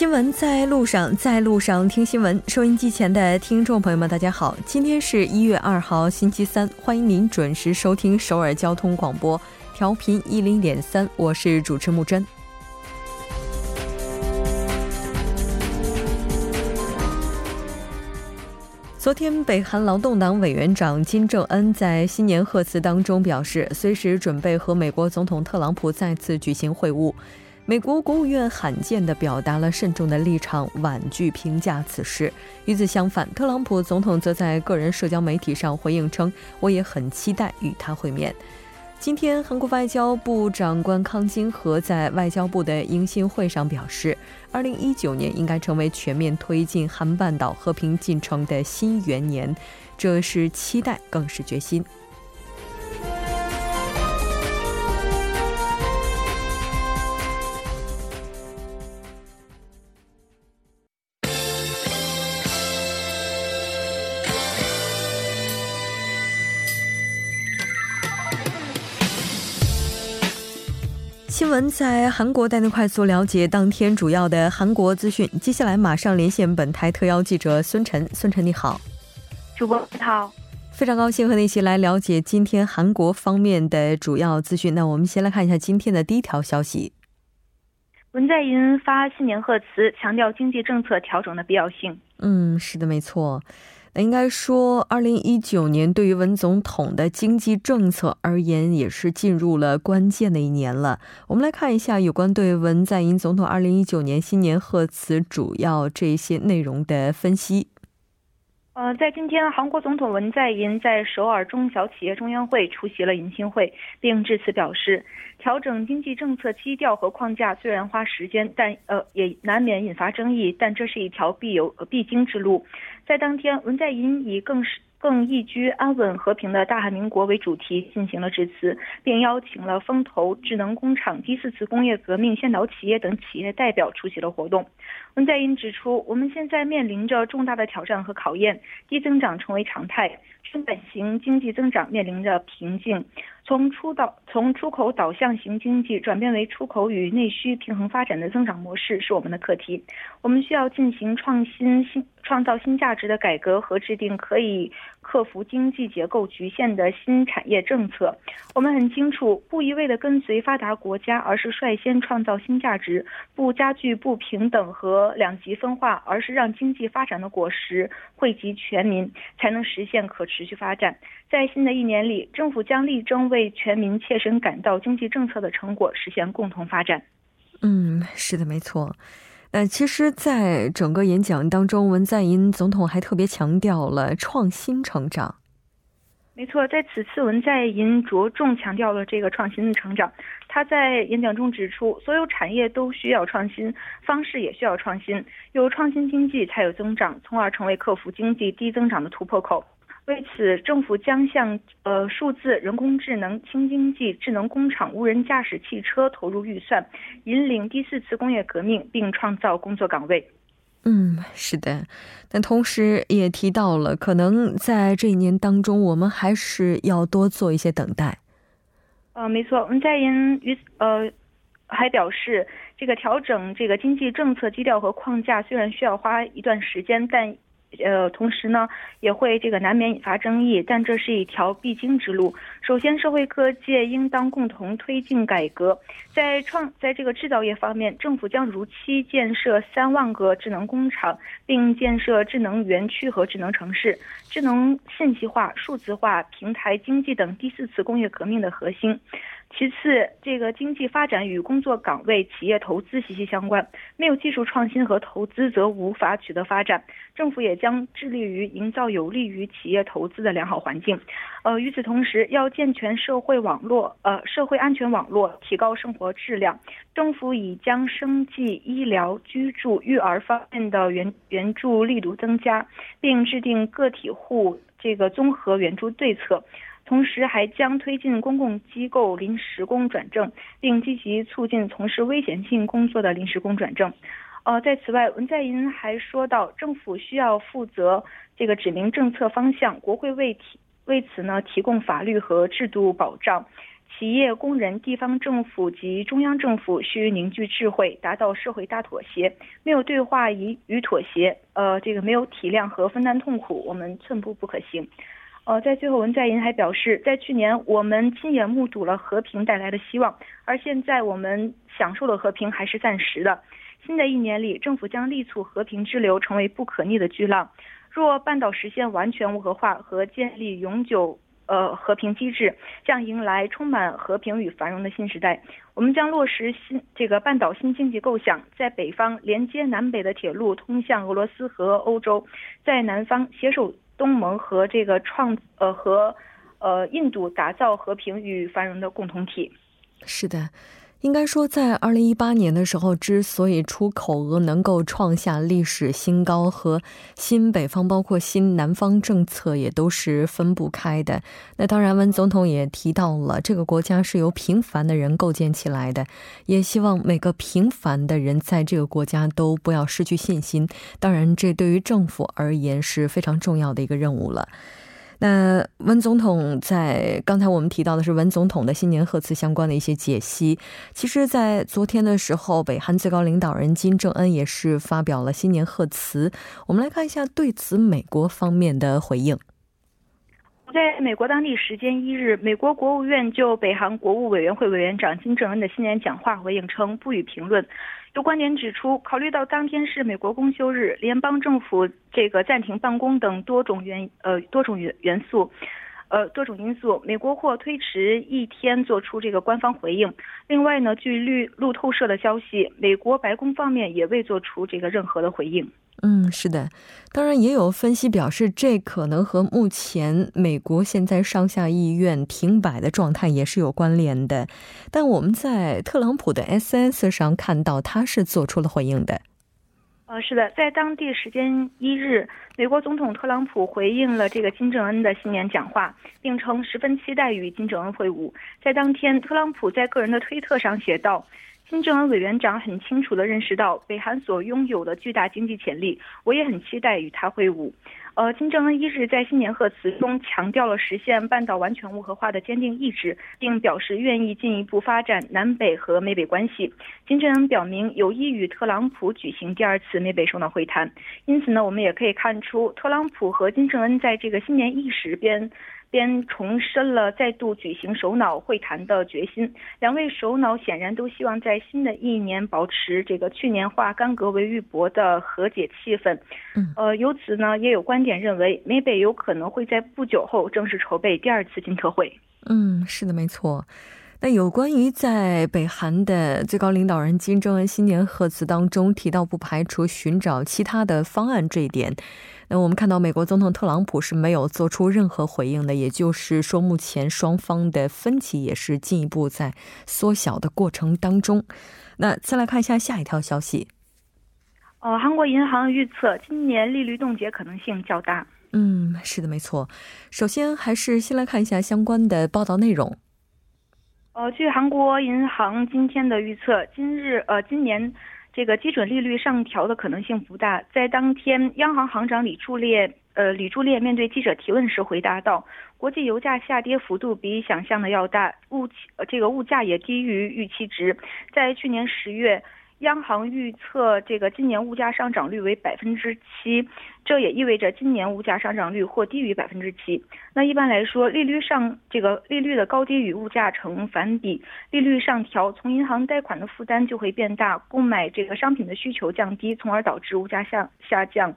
新闻在路上，在路上听新闻。收音机前的听众朋友们，大家好，今天是一月二号，星期三，欢迎您准时收听首尔交通广播，调频一零点三，我是主持木真。昨天，北韩劳动党委员长金正恩在新年贺词当中表示，随时准备和美国总统特朗普再次举行会晤。美国国务院罕见地表达了慎重的立场，婉拒评价此事。与此相反，特朗普总统则在个人社交媒体上回应称：“我也很期待与他会面。”今天，韩国外交部长官康金和在外交部的迎新会上表示：“2019 年应该成为全面推进韩半岛和平进程的新元年，这是期待，更是决心。”在韩国带您快速了解当天主要的韩国资讯。接下来马上连线本台特邀记者孙晨。孙晨，你好。主播你好，非常高兴和你一起来了解今天韩国方面的主要资讯。那我们先来看一下今天的第一条消息。文在寅发新年贺词，强调经济政策调整的必要性。嗯，是的，没错。那应该说，二零一九年对于文总统的经济政策而言，也是进入了关键的一年了。我们来看一下有关对文在寅总统二零一九年新年贺词主要这些内容的分析。呃，在今天，韩国总统文在寅在首尔中小企业中央会出席了迎新会，并致辞表示，调整经济政策基调和框架虽然花时间，但呃也难免引发争议，但这是一条必有必经之路。在当天，文在寅以更是。更宜居、安稳、和平的大韩民国为主题进行了致辞，并邀请了风投、智能工厂、第四次工业革命先导企业等企业代表出席了活动。文在寅指出，我们现在面临着重大的挑战和考验，低增长成为常态，生产型经济增长面临着瓶颈。从出导从出口导向型经济转变为出口与内需平衡发展的增长模式是我们的课题。我们需要进行创新新创造新价值的改革和制定可以克服经济结构局限的新产业政策。我们很清楚，不一味的跟随发达国家，而是率先创造新价值；不加剧不平等和两极分化，而是让经济发展的果实惠及全民，才能实现可持续发展。在新的一年里，政府将力争为全民切身感到经济政策的成果，实现共同发展。嗯，是的，没错。呃，其实，在整个演讲当中，文在寅总统还特别强调了创新成长。没错，在此次文在寅着重强调了这个创新的成长。他在演讲中指出，所有产业都需要创新，方式也需要创新，有创新经济才有增长，从而成为克服经济低增长的突破口。为此，政府将向呃数字、人工智能、轻经济、智能工厂、无人驾驶汽车投入预算，引领第四次工业革命，并创造工作岗位。嗯，是的，但同时也提到了，可能在这一年当中，我们还是要多做一些等待。呃，没错，文在寅与呃还表示，这个调整这个经济政策基调和框架，虽然需要花一段时间，但。呃，同时呢，也会这个难免引发争议，但这是一条必经之路。首先，社会各界应当共同推进改革。在创，在这个制造业方面，政府将如期建设三万个智能工厂，并建设智能园区和智能城市。智能信息化、数字化、平台经济等第四次工业革命的核心。其次，这个经济发展与工作岗位、企业投资息息相关。没有技术创新和投资，则无法取得发展。政府也将致力于营造有利于企业投资的良好环境。呃，与此同时，要健全社会网络，呃，社会安全网络，提高生活质量。政府已将生计、医疗、居住、育儿方面的援援助力度增加，并制定个体户这个综合援助对策。同时，还将推进公共机构临时工转正，并积极促进从事危险性工作的临时工转正。呃，在此外，文在寅还说到，政府需要负责这个指明政策方向，国会为提为此呢提供法律和制度保障，企业、工人、地方政府及中央政府需凝聚智慧，达到社会大妥协。没有对话与与妥协，呃，这个没有体谅和分担痛苦，我们寸步不可行。呃，在最后，文在寅还表示，在去年我们亲眼目睹了和平带来的希望，而现在我们享受的和平还是暂时的。新的一年里，政府将力促和平之流成为不可逆的巨浪。若半岛实现完全无核化和建立永久。呃，和平机制将迎来充满和平与繁荣的新时代。我们将落实新这个半岛新经济构想，在北方连接南北的铁路通向俄罗斯和欧洲，在南方携手东盟和这个创呃和呃印度打造和平与繁荣的共同体。是的。应该说，在二零一八年的时候，之所以出口额能够创下历史新高，和新北方包括新南方政策也都是分不开的。那当然，文总统也提到了，这个国家是由平凡的人构建起来的，也希望每个平凡的人在这个国家都不要失去信心。当然，这对于政府而言是非常重要的一个任务了。那文总统在刚才我们提到的是文总统的新年贺词相关的一些解析。其实，在昨天的时候，北韩最高领导人金正恩也是发表了新年贺词。我们来看一下对此美国方面的回应。在美国当地时间一日，美国国务院就北韩国务委员会委员长金正恩的新年讲话回应称不予评论。有观点指出，考虑到当天是美国公休日，联邦政府这个暂停办公等多种原呃多种元元素，呃多种因素，美国或推迟一天做出这个官方回应。另外呢，据绿路透社的消息，美国白宫方面也未做出这个任何的回应。嗯，是的，当然也有分析表示，这可能和目前美国现在上下议院停摆的状态也是有关联的。但我们在特朗普的 S S 上看到，他是做出了回应的。呃，是的，在当地时间一日，美国总统特朗普回应了这个金正恩的新年讲话，并称十分期待与金正恩会晤。在当天，特朗普在个人的推特上写道。金正恩委员长很清楚地认识到北韩所拥有的巨大经济潜力，我也很期待与他会晤。呃，金正恩一日在新年贺词中强调了实现半岛完全无核化的坚定意志，并表示愿意进一步发展南北和美北关系。金正恩表明有意与特朗普举行第二次美北首脑会谈。因此呢，我们也可以看出特朗普和金正恩在这个新年伊始边。边重申了再度举行首脑会谈的决心。两位首脑显然都希望在新的一年保持这个去年化干戈为玉帛的和解气氛。嗯，呃，由此呢，也有观点认为，美北有可能会在不久后正式筹备第二次金特会。嗯，是的，没错。那有关于在北韩的最高领导人金正恩新年贺词当中提到不排除寻找其他的方案这一点。那我们看到，美国总统特朗普是没有做出任何回应的，也就是说，目前双方的分歧也是进一步在缩小的过程当中。那再来看一下下一条消息。呃，韩国银行预测今年利率冻结可能性较大。嗯，是的，没错。首先，还是先来看一下相关的报道内容。呃，据韩国银行今天的预测，今日呃，今年。这个基准利率上调的可能性不大。在当天，央行行长李柱烈，呃，李柱烈面对记者提问时回答道：“国际油价下跌幅度比想象的要大，物呃这个物价也低于预期值。在去年十月。”央行预测这个今年物价上涨率为百分之七，这也意味着今年物价上涨率或低于百分之七。那一般来说，利率上这个利率的高低与物价成反比，利率上调，从银行贷款的负担就会变大，购买这个商品的需求降低，从而导致物价下下降。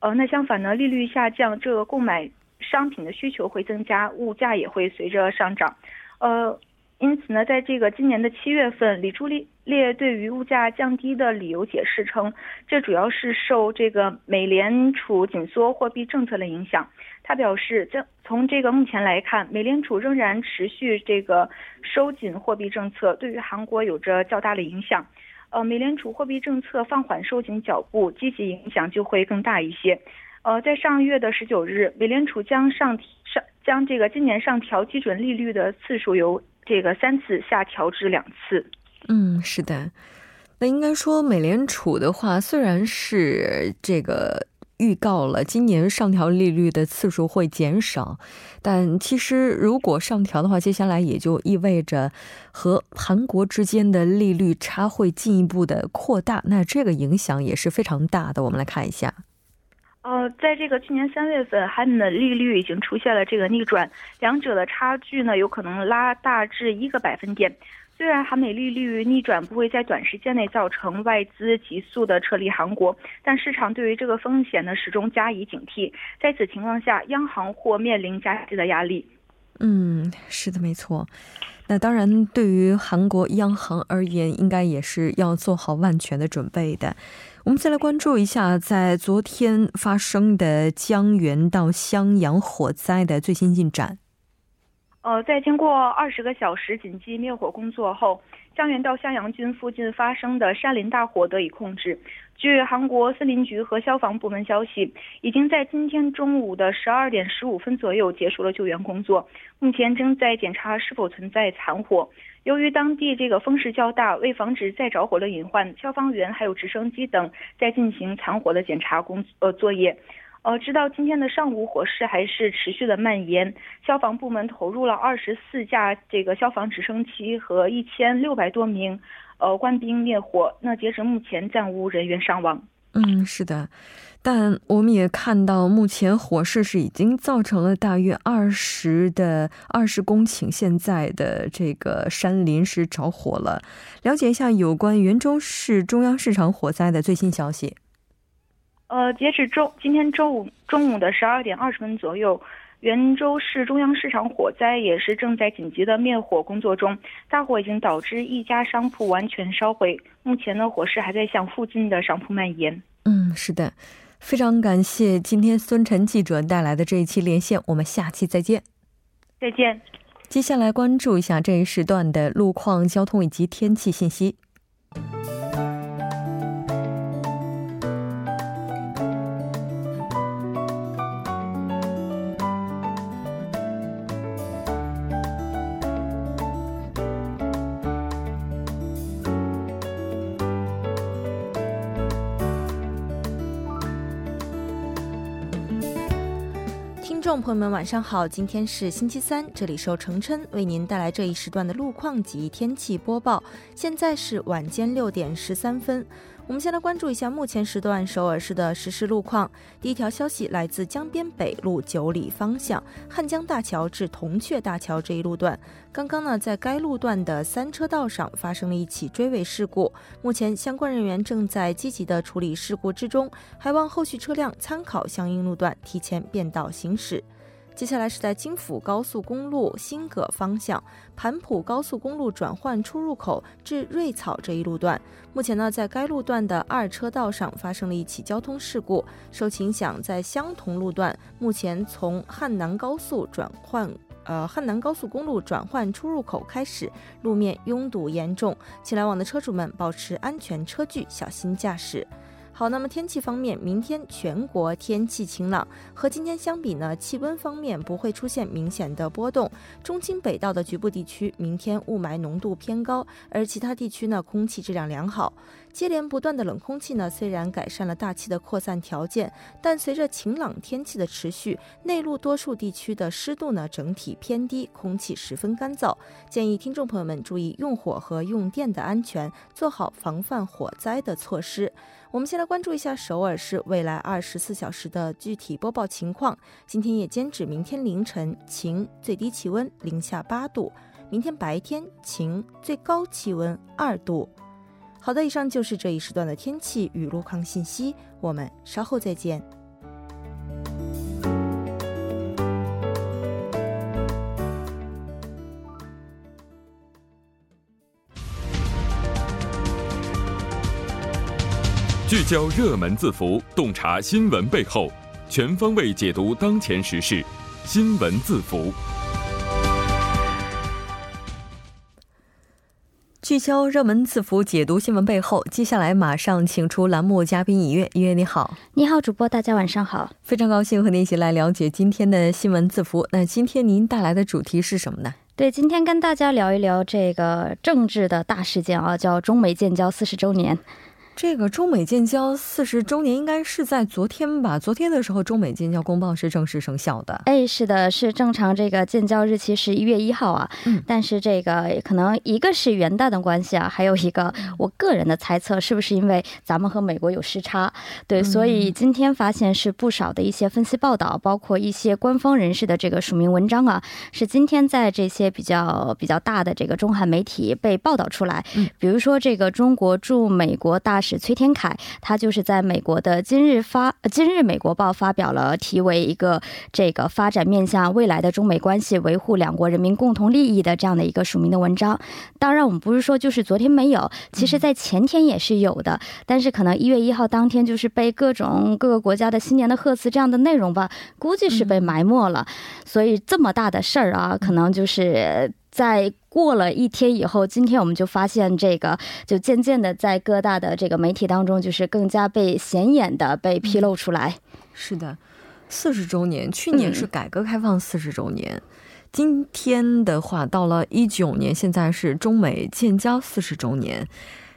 呃，那相反呢，利率下降，这个购买商品的需求会增加，物价也会随着上涨。呃。因此呢，在这个今年的七月份，李柱烈对于物价降低的理由解释称，这主要是受这个美联储紧缩货币政策的影响。他表示，这从这个目前来看，美联储仍然持续这个收紧货币政策，对于韩国有着较大的影响。呃，美联储货币政策放缓收紧脚步，积极影响就会更大一些。呃，在上月的十九日，美联储将上上将这个今年上调基准利率的次数由这个三次下调至两次，嗯，是的。那应该说，美联储的话虽然是这个预告了今年上调利率的次数会减少，但其实如果上调的话，接下来也就意味着和韩国之间的利率差会进一步的扩大，那这个影响也是非常大的。我们来看一下。呃，在这个去年三月份，韩美的利率已经出现了这个逆转，两者的差距呢有可能拉大至一个百分点。虽然韩美利率逆转不会在短时间内造成外资急速的撤离韩国，但市场对于这个风险呢始终加以警惕。在此情况下，央行或面临加息的压力。嗯，是的，没错。那当然，对于韩国央行而言，应该也是要做好万全的准备的。我们再来关注一下，在昨天发生的江原到襄阳火灾的最新进展。呃，在经过二十个小时紧急灭火工作后，江原到襄阳郡附近发生的山林大火得以控制。据韩国森林局和消防部门消息，已经在今天中午的十二点十五分左右结束了救援工作，目前正在检查是否存在残火。由于当地这个风势较大，为防止再着火的隐患，消防员还有直升机等在进行残火的检查工呃作业。呃，直到今天的上午，火势还是持续的蔓延。消防部门投入了二十四架这个消防直升机和一千六百多名呃官兵灭火。那截止目前，暂无人员伤亡。嗯，是的。但我们也看到，目前火势是已经造成了大约二十的二十公顷现在的这个山林是着火了。了解一下有关元州市中央市场火灾的最新消息。呃，截止周今天周五中午的十二点二十分左右，元州市中央市场火灾也是正在紧急的灭火工作中。大火已经导致一家商铺完全烧毁，目前呢火势还在向附近的商铺蔓延。嗯，是的。非常感谢今天孙晨记者带来的这一期连线，我们下期再见。再见。接下来关注一下这一时段的路况、交通以及天气信息。众朋友们，晚上好！今天是星期三，这里是由程琛为您带来这一时段的路况及天气播报。现在是晚间六点十三分。我们先来关注一下目前时段首尔市的实时路况。第一条消息来自江边北路九里方向汉江大桥至铜雀大桥这一路段，刚刚呢在该路段的三车道上发生了一起追尾事故，目前相关人员正在积极的处理事故之中，还望后续车辆参考相应路段提前变道行驶。接下来是在京釜高速公路新葛方向盘浦高速公路转换出入口至瑞草这一路段，目前呢，在该路段的二车道上发生了一起交通事故，受影响，在相同路段，目前从汉南高速转换呃汉南高速公路转换出入口开始，路面拥堵严重，请来往的车主们保持安全车距，小心驾驶。好，那么天气方面，明天全国天气晴朗，和今天相比呢，气温方面不会出现明显的波动。中青北道的局部地区明天雾霾浓度偏高，而其他地区呢，空气质量良好。接连不断的冷空气呢，虽然改善了大气的扩散条件，但随着晴朗天气的持续，内陆多数地区的湿度呢整体偏低，空气十分干燥。建议听众朋友们注意用火和用电的安全，做好防范火灾的措施。我们先来关注一下首尔市未来二十四小时的具体播报情况。今天夜间至明天凌晨晴，最低气温零下八度；明天白天晴，最高气温二度。好的，以上就是这一时段的天气与路况信息。我们稍后再见。聚焦热门字符，洞察新闻背后，全方位解读当前时事。新闻字符。聚焦热门字符，解读新闻背后。接下来马上请出栏目嘉宾尹月，尹月你好，你好，主播，大家晚上好，非常高兴和您一起来了解今天的新闻字符。那今天您带来的主题是什么呢？对，今天跟大家聊一聊这个政治的大事件啊，叫中美建交四十周年。这个中美建交四十周年应该是在昨天吧？昨天的时候，中美建交公报是正式生效的。哎，是的，是正常。这个建交日期是一月一号啊。嗯。但是这个可能一个是元旦的关系啊，还有一个我个人的猜测，是不是因为咱们和美国有时差？对，所以今天发现是不少的一些分析报道，包括一些官方人士的这个署名文章啊，是今天在这些比较比较大的这个中韩媒体被报道出来。嗯。比如说这个中国驻美国大。是崔天凯，他就是在美国的《今日发今日美国报》发表了题为一个这个发展面向未来的中美关系，维护两国人民共同利益的这样的一个署名的文章。当然，我们不是说就是昨天没有，其实在前天也是有的，但是可能一月一号当天就是被各种各个国家的新年的贺词这样的内容吧，估计是被埋没了。所以这么大的事儿啊，可能就是在。过了一天以后，今天我们就发现这个，就渐渐的在各大的这个媒体当中，就是更加被显眼的被披露出来。是的，四十周年，去年是改革开放四十周年，今天的话到了一九年，现在是中美建交四十周年。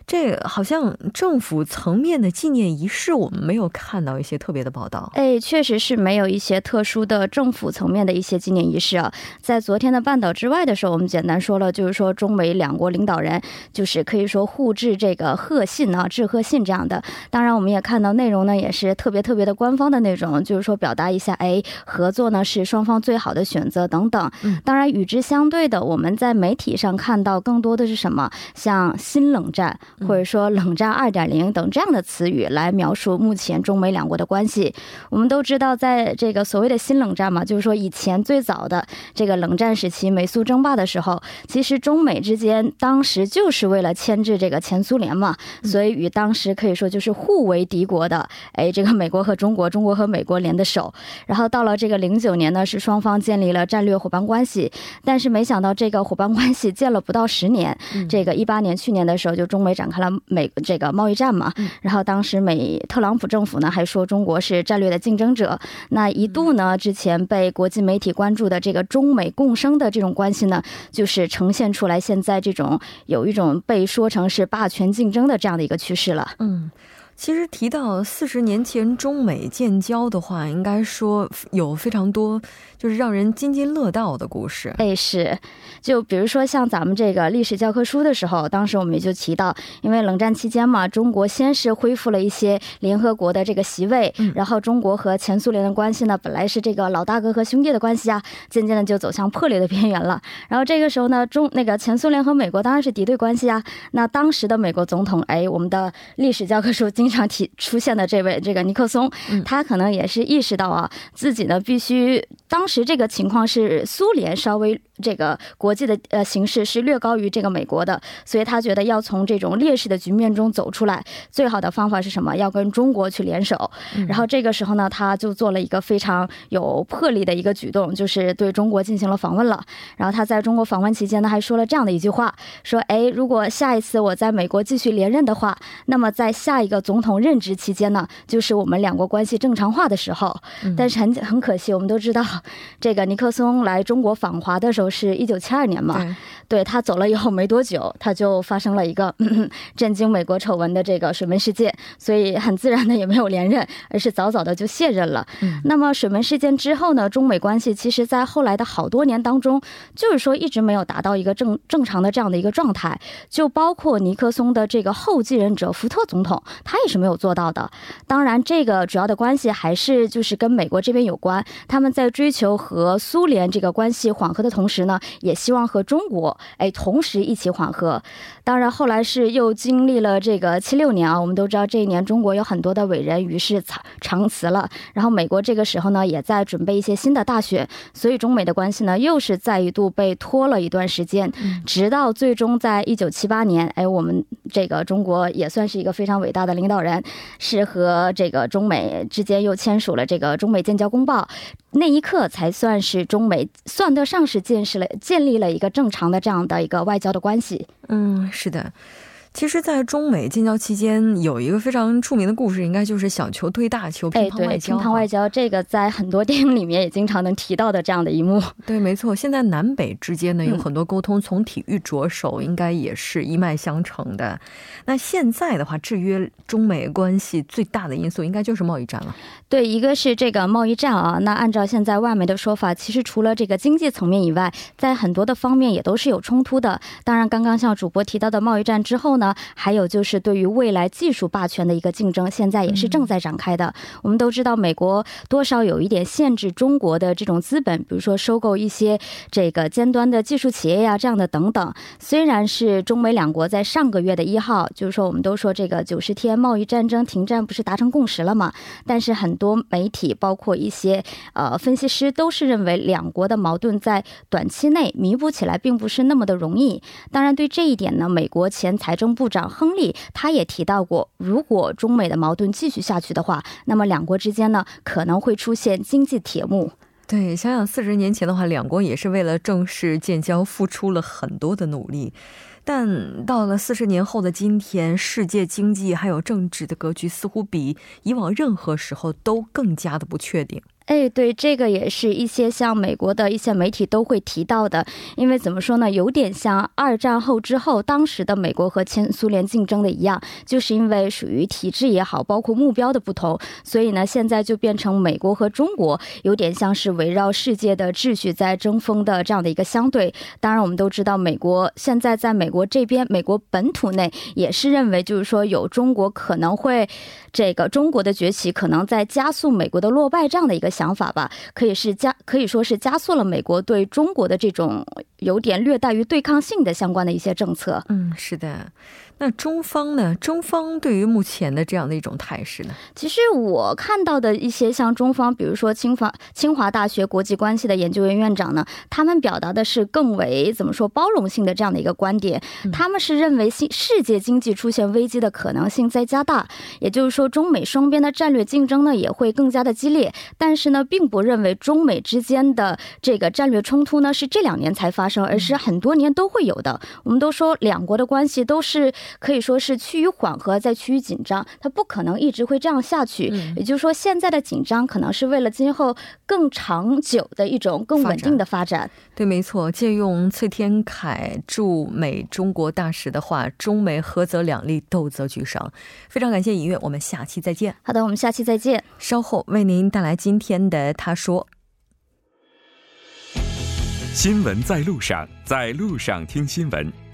这好像政府层面的纪念仪式，我们没有看到一些特别的报道。哎，确实是没有一些特殊的政府层面的一些纪念仪式啊。在昨天的半岛之外的时候，我们简单说了，就是说中美两国领导人就是可以说互致这个贺信啊，致贺信这样的。当然，我们也看到内容呢，也是特别特别的官方的那种，就是说表达一下，哎，合作呢是双方最好的选择等等。当然，与之相对的，我们在媒体上看到更多的是什么？像新冷战。或者说“冷战二点零”等这样的词语来描述目前中美两国的关系。我们都知道，在这个所谓的新冷战嘛，就是说以前最早的这个冷战时期，美苏争霸的时候，其实中美之间当时就是为了牵制这个前苏联嘛，所以与当时可以说就是互为敌国的，哎，这个美国和中国，中国和美国连的手。然后到了这个零九年呢，是双方建立了战略伙伴关系，但是没想到这个伙伴关系建了不到十年，这个一八年去年的时候就中美展。开了美这个贸易战嘛，然后当时美特朗普政府呢还说中国是战略的竞争者，那一度呢之前被国际媒体关注的这个中美共生的这种关系呢，就是呈现出来现在这种有一种被说成是霸权竞争的这样的一个趋势了。嗯。其实提到四十年前中美建交的话，应该说有非常多就是让人津津乐道的故事。哎，是，就比如说像咱们这个历史教科书的时候，当时我们也就提到，因为冷战期间嘛，中国先是恢复了一些联合国的这个席位，然后中国和前苏联的关系呢，本来是这个老大哥和兄弟的关系啊，渐渐的就走向破裂的边缘了。然后这个时候呢，中那个前苏联和美国当然是敌对关系啊。那当时的美国总统，哎，我们的历史教科书经。常提出现的这位这个尼克松，他可能也是意识到啊，自己呢必须当时这个情况是苏联稍微这个国际的呃形势是略高于这个美国的，所以他觉得要从这种劣势的局面中走出来，最好的方法是什么？要跟中国去联手。然后这个时候呢，他就做了一个非常有魄力的一个举动，就是对中国进行了访问了。然后他在中国访问期间呢，还说了这样的一句话：说哎，如果下一次我在美国继续连任的话，那么在下一个总。总统任职期间呢，就是我们两国关系正常化的时候。但是很很可惜，我们都知道，这个尼克松来中国访华的时候是一九七二年嘛。对他走了以后没多久，他就发生了一个 震惊美国丑闻的这个水门事件，所以很自然的也没有连任，而是早早的就卸任了。那么水门事件之后呢，中美关系其实在后来的好多年当中，就是说一直没有达到一个正正常的这样的一个状态，就包括尼克松的这个后继任者福特总统，他也是没有做到的。当然，这个主要的关系还是就是跟美国这边有关，他们在追求和苏联这个关系缓和的同时呢，也希望和中国。哎，同时一起缓和。当然，后来是又经历了这个七六年啊，我们都知道这一年中国有很多的伟人于是长长辞了。然后美国这个时候呢，也在准备一些新的大选，所以中美的关系呢，又是再一度被拖了一段时间，直到最终在一九七八年，哎，我们这个中国也算是一个非常伟大的领导人，是和这个中美之间又签署了这个中美建交公报。那一刻才算是中美算得上是建是了建立了一个正常的这样的一个外交的关系。嗯，是的。其实，在中美建交期间，有一个非常著名的故事，应该就是小球对大球，乒乓外交。乒乓外交这个在很多电影里面也经常能提到的这样的一幕。对，没错。现在南北之间呢有很多沟通，从体育着手，应该也是一脉相承的。那现在的话，制约中美关系最大的因素，应该就是贸易战了。对，一个是这个贸易战啊。那按照现在外媒的说法，其实除了这个经济层面以外，在很多的方面也都是有冲突的。当然，刚刚像主播提到的贸易战之后呢，还有就是对于未来技术霸权的一个竞争，现在也是正在展开的。我们都知道，美国多少有一点限制中国的这种资本，比如说收购一些这个尖端的技术企业呀，这样的等等。虽然是中美两国在上个月的一号，就是说我们都说这个九十天贸易战争停战不是达成共识了吗？但是很多媒体，包括一些呃分析师，都是认为两国的矛盾在短期内弥补起来并不是那么的容易。当然，对这一点呢，美国前财政部长亨利他也提到过，如果中美的矛盾继续下去的话，那么两国之间呢可能会出现经济铁幕。对，想想四十年前的话，两国也是为了正式建交付出了很多的努力，但到了四十年后的今天，世界经济还有政治的格局似乎比以往任何时候都更加的不确定。哎，对，这个也是一些像美国的一些媒体都会提到的，因为怎么说呢，有点像二战后之后当时的美国和前苏联竞争的一样，就是因为属于体制也好，包括目标的不同，所以呢，现在就变成美国和中国有点像是围绕世界的秩序在争锋的这样的一个相对。当然，我们都知道，美国现在在美国这边，美国本土内也是认为，就是说有中国可能会这个中国的崛起可能在加速美国的落败这样的一个。想法吧，可以是加，可以说是加速了美国对中国的这种有点略带于对抗性的相关的一些政策。嗯，是的。那中方呢？中方对于目前的这样的一种态势呢？其实我看到的一些像中方，比如说清华清华大学国际关系的研究院院长呢，他们表达的是更为怎么说包容性的这样的一个观点。他们是认为新世界经济出现危机的可能性在加大，也就是说中美双边的战略竞争呢也会更加的激烈。但是呢，并不认为中美之间的这个战略冲突呢是这两年才发生，而是很多年都会有的。我们都说两国的关系都是。可以说是趋于缓和，再趋于紧张，它不可能一直会这样下去。也就是说，现在的紧张可能是为了今后更长久的一种更稳定的发展。对，没错。借用崔天凯驻美中国大使的话：“中美合则两利，斗则俱伤。”非常感谢尹月，我们下期再见。好的，我们下期再见。稍后为您带来今天的他说：“新闻在路上，在路上听新闻。”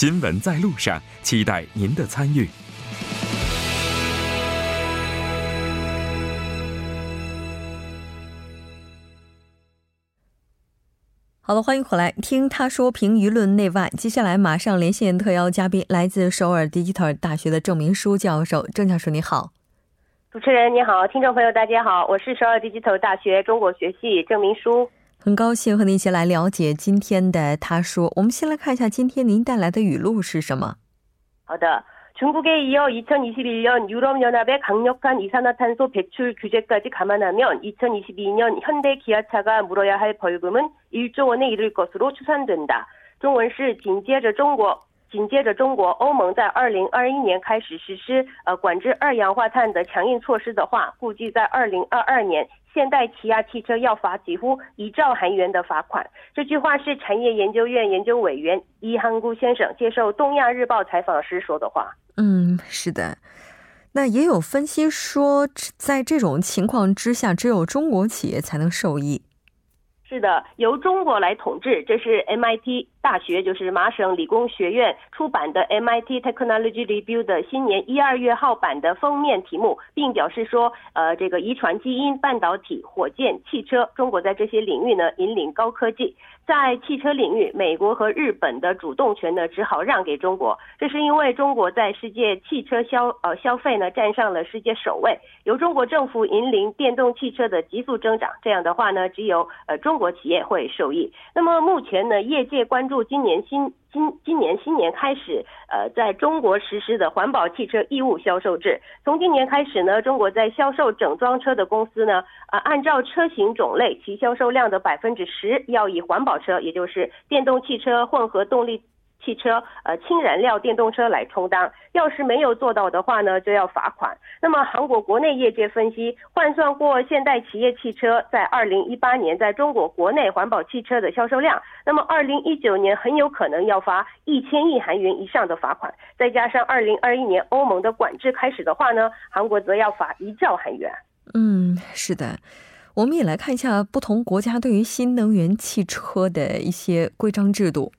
新闻在路上，期待您的参与。好了，欢迎回来听他说评舆论内外。接下来马上连线特邀嘉宾，来自首尔 Digital 大学的郑明书教授。郑教授你好，主持人你好，听众朋友大家好，我是首尔 Digital 大学中国学系郑明书。很高兴和您一起来了解今天的他说。我们先来看一下今天您带来的语录是什么。好的，중국에이어2021년유럽연합의강력한이산화탄소배출규제까지감안하면2022년현대기아차가물어야할벌금은1조원에이를것으로추산된다中文是紧接着中国。紧接着，中国、欧盟在二零二一年开始实施呃管制二氧化碳的强硬措施的话，估计在二零二二年， 现代起亚汽车要罚几乎一兆韩元的罚款。这句话是产业研究院研究委员伊汉姑先生接受东亚日报采访时说的话。嗯，是的。那也有分析说，在这种情况之下，只有中国企业才能受益。是的，由中国来统治，这是 MIT。大学就是麻省理工学院出版的 MIT Technology Review 的新年一二月号版的封面题目，并表示说，呃，这个遗传基因、半导体、火箭、汽车，中国在这些领域呢引领高科技。在汽车领域，美国和日本的主动权呢只好让给中国，这是因为中国在世界汽车消呃消费呢占上了世界首位，由中国政府引领电动汽车的急速增长。这样的话呢，只有呃中国企业会受益。那么目前呢，业界关注今年新。今今年新年开始，呃，在中国实施的环保汽车义务销售制。从今年开始呢，中国在销售整装车的公司呢，呃，按照车型种类，其销售量的百分之十要以环保车，也就是电动汽车、混合动力。汽车呃氢燃料电动车来充当，要是没有做到的话呢，就要罚款。那么韩国国内业界分析，换算过现代企业汽车在二零一八年在中国国内环保汽车的销售量，那么二零一九年很有可能要罚一千亿韩元以上的罚款。再加上二零二一年欧盟的管制开始的话呢，韩国则要罚一兆韩元。嗯，是的，我们也来看一下不同国家对于新能源汽车的一些规章制度。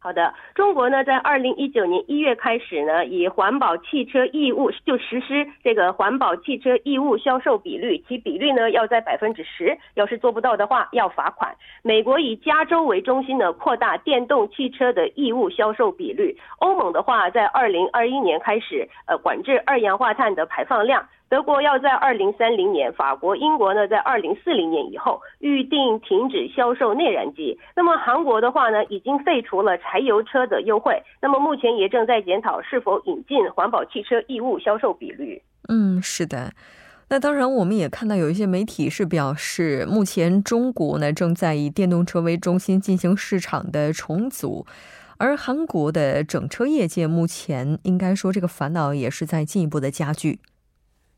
好的，中国呢，在二零一九年一月开始呢，以环保汽车义务就实施这个环保汽车义务销售比率，其比率呢要在百分之十，要是做不到的话要罚款。美国以加州为中心呢，扩大电动汽车的义务销售比率。欧盟的话，在二零二一年开始，呃，管制二氧化碳的排放量。德国要在二零三零年，法国、英国呢在二零四零年以后预定停止销售内燃机。那么韩国的话呢，已经废除了柴油车的优惠。那么目前也正在检讨是否引进环保汽车义务销售比率。嗯，是的。那当然，我们也看到有一些媒体是表示，目前中国呢正在以电动车为中心进行市场的重组，而韩国的整车业界目前应该说这个烦恼也是在进一步的加剧。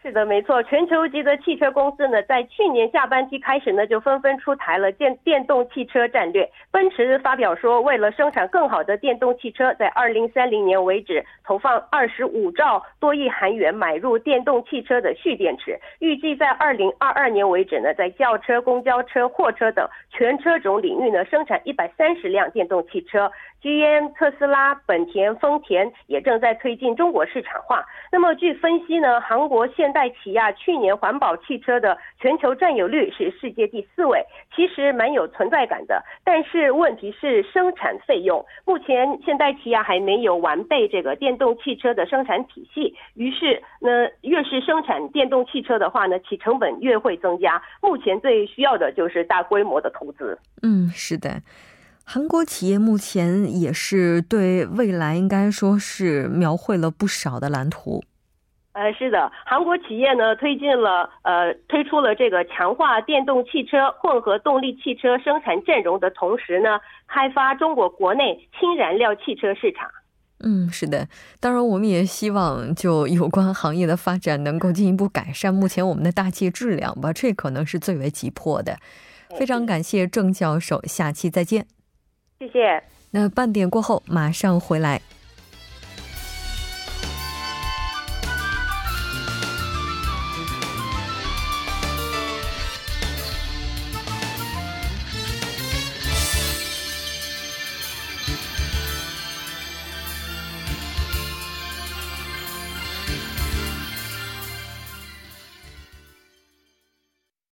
是的，没错。全球级的汽车公司呢，在去年下半期开始呢，就纷纷出台了电电动汽车战略。奔驰发表说，为了生产更好的电动汽车，在二零三零年为止，投放二十五兆多亿韩元买入电动汽车的蓄电池。预计在二零二二年为止呢，在轿车、公交车、货车等全车种领域呢，生产一百三十辆电动汽车。GM、特斯拉、本田、丰田也正在推进中国市场化。那么，据分析呢，韩国现现代起亚去年环保汽车的全球占有率是世界第四位，其实蛮有存在感的。但是问题是生产费用，目前现代起亚还没有完备这个电动汽车的生产体系。于是，呢，越是生产电动汽车的话呢，其成本越会增加。目前最需要的就是大规模的投资。嗯，是的。韩国企业目前也是对未来应该说是描绘了不少的蓝图。呃，是的，韩国企业呢推进了呃推出了这个强化电动汽车、混合动力汽车生产阵容的同时呢，开发中国国内氢燃料汽车市场。嗯，是的，当然我们也希望就有关行业的发展能够进一步改善目前我们的大气质量吧，这可能是最为急迫的。非常感谢郑教授，下期再见。谢谢。那半点过后马上回来。